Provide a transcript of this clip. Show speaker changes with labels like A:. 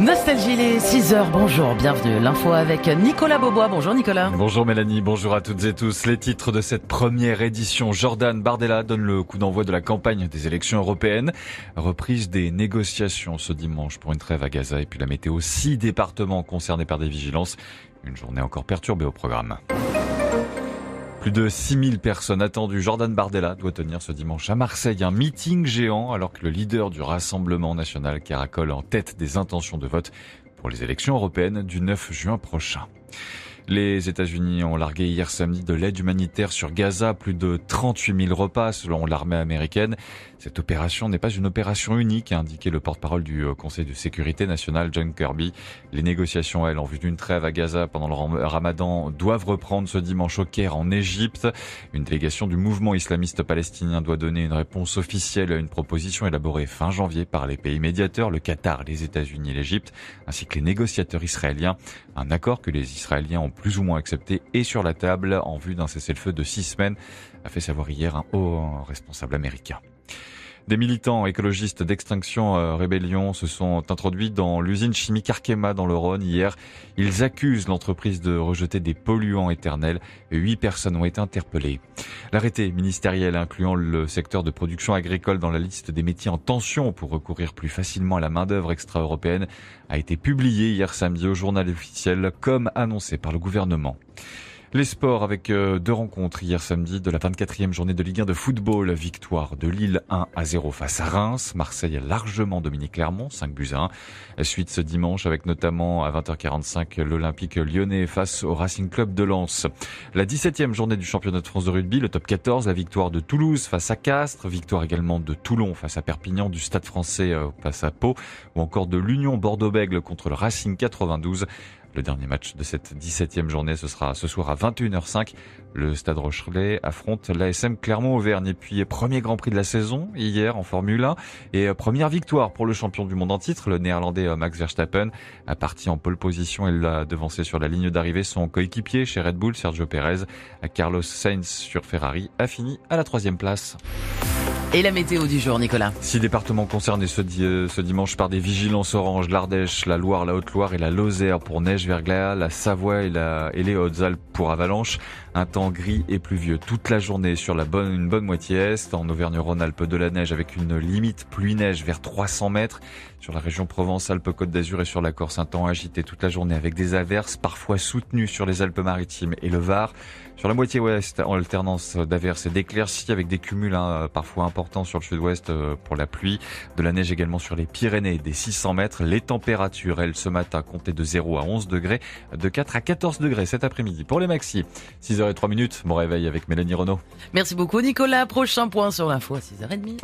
A: Nostalgie, les 6 heures. Bonjour, bienvenue. L'info avec Nicolas Beaubois. Bonjour Nicolas.
B: Bonjour Mélanie, bonjour à toutes et tous. Les titres de cette première édition. Jordan Bardella donne le coup d'envoi de la campagne des élections européennes. Reprise des négociations ce dimanche pour une trêve à Gaza et puis la météo. Six départements concernés par des vigilances. Une journée encore perturbée au programme. Plus de 6000 personnes attendues. Jordan Bardella doit tenir ce dimanche à Marseille un meeting géant alors que le leader du Rassemblement national caracole en tête des intentions de vote pour les élections européennes du 9 juin prochain. Les États-Unis ont largué hier samedi de l'aide humanitaire sur Gaza, plus de 38 000 repas selon l'armée américaine. Cette opération n'est pas une opération unique, a indiqué le porte-parole du euh, Conseil de sécurité nationale, John Kirby. Les négociations, elles, en vue d'une trêve à Gaza pendant le ramadan, doivent reprendre ce dimanche au Caire en Égypte. Une délégation du mouvement islamiste palestinien doit donner une réponse officielle à une proposition élaborée fin janvier par les pays médiateurs, le Qatar, les États-Unis et l'Égypte, ainsi que les négociateurs israéliens. Un accord que les Israéliens ont plus ou moins accepté et sur la table en vue d'un cessez-le-feu de six semaines, a fait savoir hier un haut responsable américain. Des militants écologistes d'extinction euh, rébellion se sont introduits dans l'usine chimique Arkema dans le Rhône hier. Ils accusent l'entreprise de rejeter des polluants éternels. Huit personnes ont été interpellées. L'arrêté ministériel incluant le secteur de production agricole dans la liste des métiers en tension pour recourir plus facilement à la main-d'œuvre extra-européenne a été publié hier samedi au journal officiel comme annoncé par le gouvernement. Les sports avec euh, deux rencontres hier samedi de la 24e journée de Ligue 1 de football. Victoire de Lille 1 à 0 face à Reims. Marseille largement dominé Clermont 5 buts à 1. Suite ce dimanche avec notamment à 20h45 l'Olympique lyonnais face au Racing Club de Lens. La 17e journée du championnat de France de rugby, le top 14, la victoire de Toulouse face à Castres. Victoire également de Toulon face à Perpignan, du Stade français euh, face à Pau ou encore de l'Union Bordeaux-Bègle contre le Racing 92. Le dernier match de cette 17e journée, ce sera ce soir à 21h05. Le Stade Rochelet affronte l'ASM Clermont-Auvergne. Et puis, premier Grand Prix de la saison, hier en Formule 1. Et euh, première victoire pour le champion du monde en titre, le néerlandais euh, Max Verstappen. A parti en pole position, il l'a devancé sur la ligne d'arrivée son coéquipier chez Red Bull, Sergio Perez. Carlos Sainz sur Ferrari a fini à la troisième place.
A: Et la météo du jour, Nicolas
B: Six départements concernés ce, euh, ce dimanche par des vigilances oranges, l'Ardèche, la Loire, la Haute-Loire et la Lozère pour neige, verglas, la Savoie et, la, et les Hautes-Alpes pour avalanche. Un temps gris et pluvieux toute la journée sur la bonne, une bonne moitié est. En Auvergne-Rhône-Alpes de la neige avec une limite pluie-neige vers 300 mètres. Sur la région Provence-Alpes-Côte d'Azur et sur la Corse, un temps agité toute la journée avec des averses parfois soutenues sur les Alpes-Maritimes et le Var. Sur la moitié ouest, en alternance d'averses et d'éclaircies avec des cumuls hein, parfois importants sur le sud-ouest euh, pour la pluie. De la neige également sur les Pyrénées, des 600 mètres. Les températures, elles, ce matin, comptaient de 0 à 11 degrés, de 4 à 14 degrés cet après-midi. Pour les maxi, 6h03 minutes, mon réveil avec Mélanie Renault.
A: Merci beaucoup Nicolas. Prochain point sur l'info à 6h30.